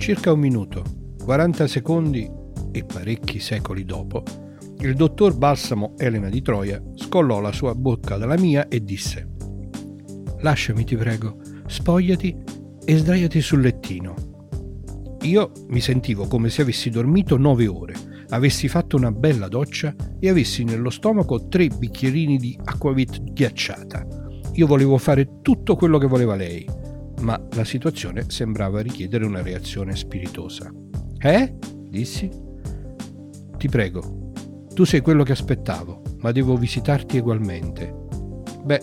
circa un minuto, 40 secondi e parecchi secoli dopo, il dottor Balsamo Elena di Troia scollò la sua bocca dalla mia e disse Lasciami, ti prego, spogliati e sdraiati sul lettino. Io mi sentivo come se avessi dormito nove ore, avessi fatto una bella doccia e avessi nello stomaco tre bicchierini di acquavit ghiacciata. Io volevo fare tutto quello che voleva lei, ma la situazione sembrava richiedere una reazione spiritosa. Eh? dissi. Ti prego, tu sei quello che aspettavo, ma devo visitarti ugualmente. Beh,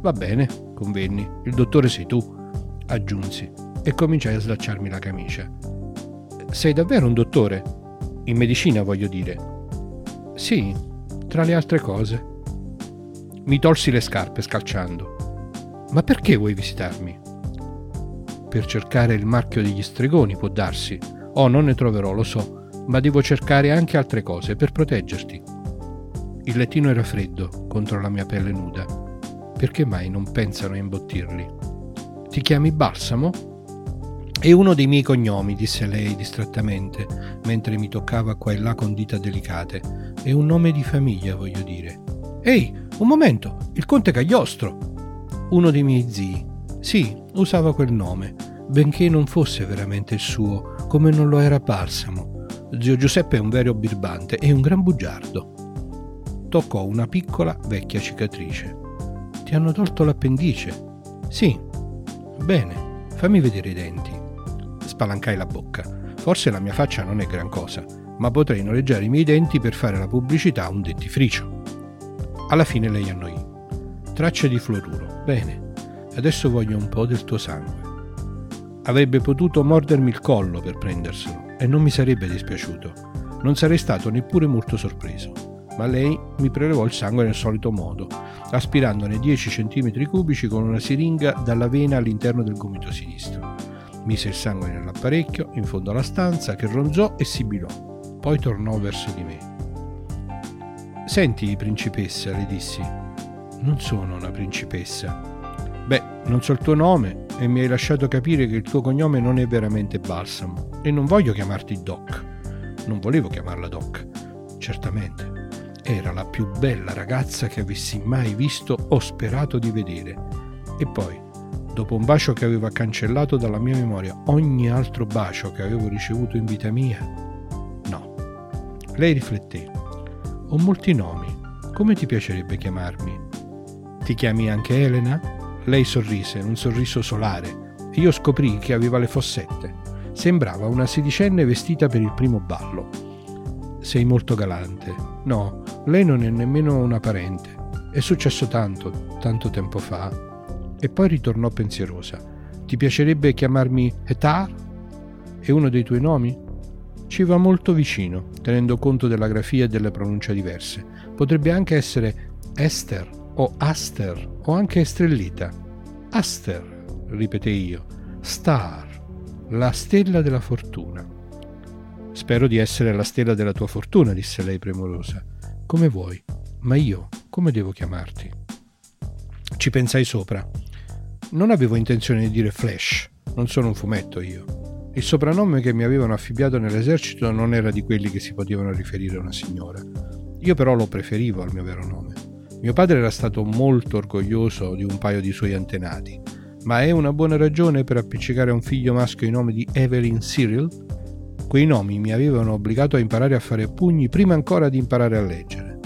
va bene, convenni, il dottore sei tu, aggiunsi, e cominciai a slacciarmi la camicia. Sei davvero un dottore? In medicina, voglio dire. Sì, tra le altre cose. Mi tolsi le scarpe scalciando. Ma perché vuoi visitarmi? Per cercare il marchio degli stregoni, può darsi. Oh, non ne troverò, lo so, ma devo cercare anche altre cose per proteggerti. Il lettino era freddo contro la mia pelle nuda. Perché mai non pensano a imbottirli? Ti chiami Balsamo? È uno dei miei cognomi, disse lei distrattamente, mentre mi toccava qua e là con dita delicate. È un nome di famiglia, voglio dire. Ehi, un momento, il conte Cagliostro! Uno dei miei zii. Sì, usava quel nome, benché non fosse veramente il suo, come non lo era Balsamo. Zio Giuseppe è un vero birbante e un gran bugiardo. Toccò una piccola vecchia cicatrice. Ti hanno tolto l'appendice? Sì. Bene, fammi vedere i denti. Spalancai la bocca. Forse la mia faccia non è gran cosa, ma potrei noleggiare i miei denti per fare la pubblicità a un dentifricio. Alla fine lei annoì. Tracce di fluoruro. Bene, adesso voglio un po' del tuo sangue. Avrebbe potuto mordermi il collo per prenderselo e non mi sarebbe dispiaciuto. Non sarei stato neppure molto sorpreso. Ma lei mi prelevò il sangue nel solito modo, aspirandone 10 cm cubici con una siringa dalla vena all'interno del gomito sinistro. Mise il sangue nell'apparecchio, in fondo alla stanza, che ronzò e sibilò. Poi tornò verso di me. Senti, principessa, le dissi. Non sono una principessa. Non so il tuo nome e mi hai lasciato capire che il tuo cognome non è veramente Balsamo e non voglio chiamarti Doc. Non volevo chiamarla Doc, certamente. Era la più bella ragazza che avessi mai visto o sperato di vedere. E poi, dopo un bacio che aveva cancellato dalla mia memoria ogni altro bacio che avevo ricevuto in vita mia, no. Lei rifletté. Ho molti nomi. Come ti piacerebbe chiamarmi? Ti chiami anche Elena? Lei sorrise, un sorriso solare, e io scoprii che aveva le fossette. Sembrava una sedicenne vestita per il primo ballo. Sei molto galante. No, lei non è nemmeno una parente. È successo tanto, tanto tempo fa. E poi ritornò pensierosa. Ti piacerebbe chiamarmi Etar? È uno dei tuoi nomi? Ci va molto vicino, tenendo conto della grafia e delle pronunce diverse. Potrebbe anche essere Esther o Aster o anche Estrellita. Aster, ripetei io. Star, la stella della fortuna. Spero di essere la stella della tua fortuna, disse lei premurosa. Come vuoi, ma io come devo chiamarti? Ci pensai sopra. Non avevo intenzione di dire Flash, non sono un fumetto io. Il soprannome che mi avevano affibbiato nell'esercito non era di quelli che si potevano riferire a una signora. Io però lo preferivo al mio vero nome. Mio padre era stato molto orgoglioso di un paio di suoi antenati, ma è una buona ragione per appiccicare a un figlio maschio i nomi di Evelyn Cyril? Quei nomi mi avevano obbligato a imparare a fare pugni prima ancora di imparare a leggere.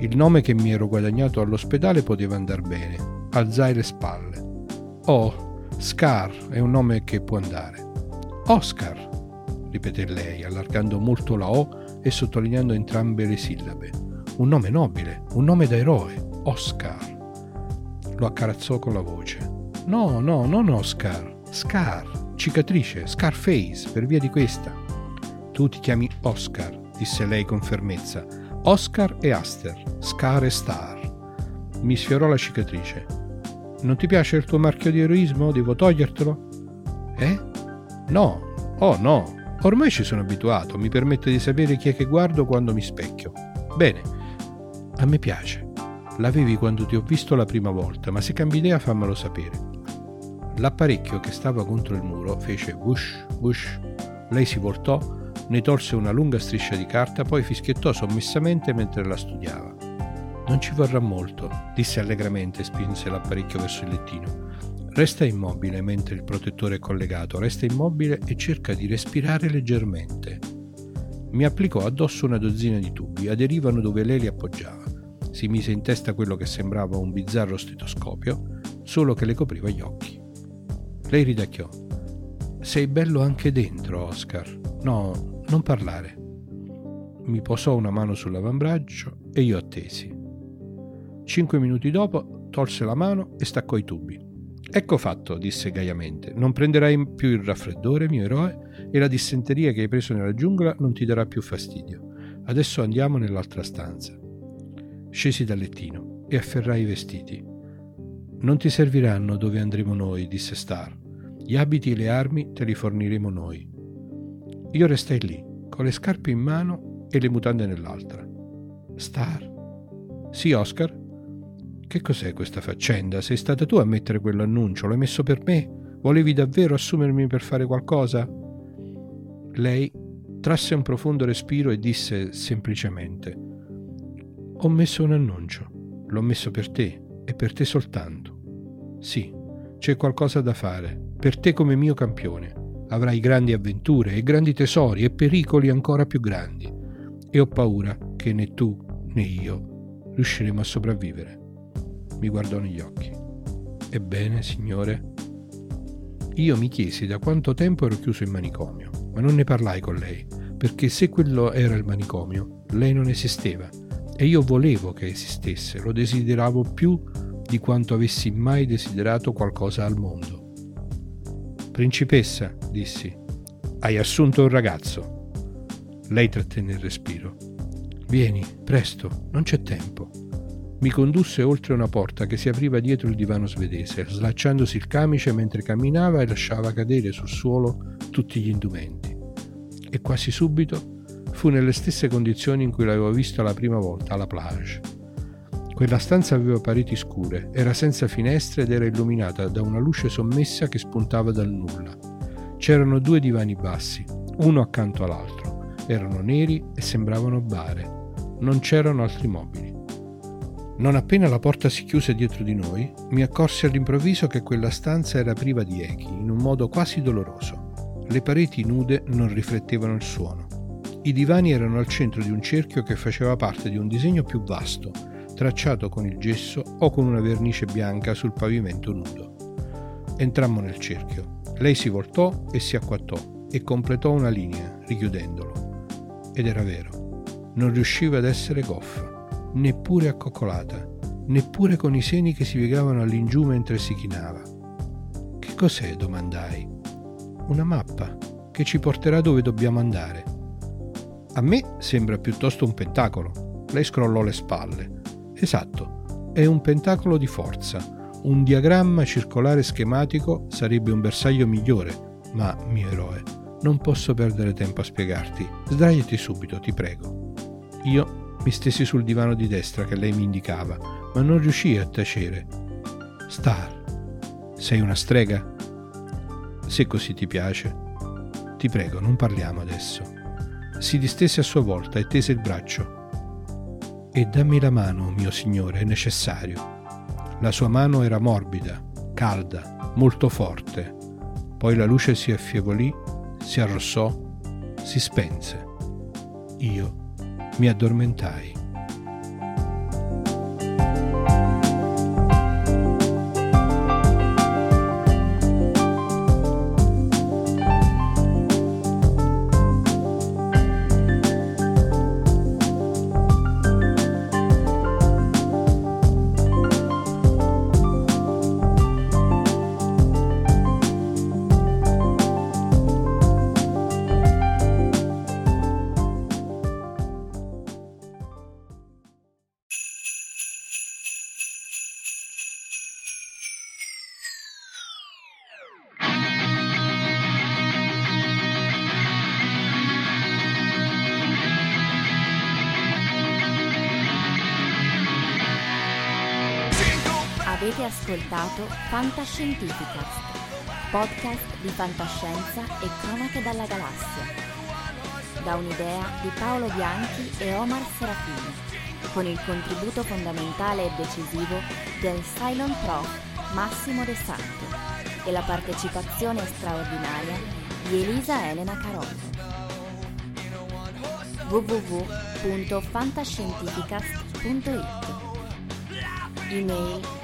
Il nome che mi ero guadagnato all'ospedale poteva andar bene, alzai le spalle. Oh, Scar è un nome che può andare. Oscar, ripeté lei, allargando molto la O e sottolineando entrambe le sillabe. Un nome nobile, un nome da eroe, Oscar. Lo accarazzò con la voce. No, no, non Oscar, Scar, cicatrice, Scarface, per via di questa. Tu ti chiami Oscar, disse lei con fermezza. Oscar e Aster, Scar e Star. Mi sfiorò la cicatrice. Non ti piace il tuo marchio di eroismo? Devo togliertelo? Eh? No, oh no, ormai ci sono abituato, mi permette di sapere chi è che guardo quando mi specchio. Bene, a me piace. L'avevi quando ti ho visto la prima volta, ma se cambi idea fammelo sapere. L'apparecchio che stava contro il muro fece bush, bush, Lei si voltò, ne tolse una lunga striscia di carta, poi fischiettò sommessamente mentre la studiava. Non ci vorrà molto, disse allegramente e spinse l'apparecchio verso il lettino. Resta immobile mentre il protettore è collegato, resta immobile e cerca di respirare leggermente. Mi applicò addosso una dozzina di tubi, aderivano dove lei li appoggiava. Si mise in testa quello che sembrava un bizzarro stetoscopio, solo che le copriva gli occhi. Lei ridacchiò. Sei bello anche dentro, Oscar. No, non parlare. Mi posò una mano sull'avambraccio e io attesi. Cinque minuti dopo tolse la mano e staccò i tubi. Ecco fatto, disse gaiamente. Non prenderai più il raffreddore, mio eroe, e la dissenteria che hai preso nella giungla non ti darà più fastidio. Adesso andiamo nell'altra stanza. Scesi dal lettino e afferrai i vestiti. Non ti serviranno dove andremo noi, disse Star. Gli abiti e le armi te li forniremo noi. Io restai lì, con le scarpe in mano e le mutande nell'altra. Star? Sì, Oscar? Che cos'è questa faccenda? Sei stata tu a mettere quell'annuncio? L'hai messo per me? Volevi davvero assumermi per fare qualcosa? Lei trasse un profondo respiro e disse semplicemente: Ho messo un annuncio. L'ho messo per te e per te soltanto. Sì, c'è qualcosa da fare, per te come mio campione. Avrai grandi avventure e grandi tesori e pericoli ancora più grandi. E ho paura che né tu né io riusciremo a sopravvivere. Mi guardò negli occhi. Ebbene, signore? Io mi chiesi da quanto tempo ero chiuso in manicomio, ma non ne parlai con lei, perché se quello era il manicomio, lei non esisteva e io volevo che esistesse, lo desideravo più di quanto avessi mai desiderato qualcosa al mondo. Principessa, dissi, hai assunto un ragazzo. Lei trattenne il respiro. Vieni, presto, non c'è tempo. Mi condusse oltre una porta che si apriva dietro il divano svedese, slacciandosi il camice mentre camminava e lasciava cadere sul suolo tutti gli indumenti. E quasi subito fu nelle stesse condizioni in cui l'avevo visto la prima volta alla plage. Quella stanza aveva pareti scure, era senza finestre ed era illuminata da una luce sommessa che spuntava dal nulla. C'erano due divani bassi, uno accanto all'altro. Erano neri e sembravano bare. Non c'erano altri mobili. Non appena la porta si chiuse dietro di noi, mi accorsi all'improvviso che quella stanza era priva di echi, in un modo quasi doloroso. Le pareti nude non riflettevano il suono. I divani erano al centro di un cerchio che faceva parte di un disegno più vasto, tracciato con il gesso o con una vernice bianca sul pavimento nudo. Entrammo nel cerchio. Lei si voltò e si acquattò e completò una linea, richiudendolo. Ed era vero. Non riusciva ad essere goffa, neppure accoccolata, neppure con i seni che si piegavano all'ingiù mentre si chinava. Che cos'è? domandai. Una mappa che ci porterà dove dobbiamo andare. A me sembra piuttosto un pentacolo. Lei scrollò le spalle. Esatto, è un pentacolo di forza. Un diagramma circolare schematico sarebbe un bersaglio migliore, ma, mio eroe, non posso perdere tempo a spiegarti. Sdraiati subito, ti prego. Io mi stesi sul divano di destra che lei mi indicava, ma non riuscii a tacere. Star, sei una strega? Se così ti piace. Ti prego, non parliamo adesso. Si distese a sua volta e tese il braccio e dammi la mano, mio signore, è necessario. La sua mano era morbida, calda, molto forte. Poi la luce si affievolì, si arrossò, si spense. Io mi addormentai. Ascoltato Fantascientificast podcast di fantascienza e cronache dalla galassia. Da un'idea di Paolo Bianchi e Omar Serafini, con il contributo fondamentale e decisivo del Cylon Prof. Massimo De Santo e la partecipazione straordinaria di Elisa Elena Carollo. www.fantascientificast.it Email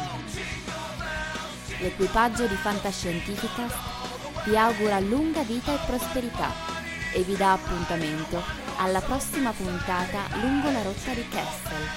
L'equipaggio di Fantascientifica vi augura lunga vita e prosperità e vi dà appuntamento alla prossima puntata lungo la rotta di Kessel.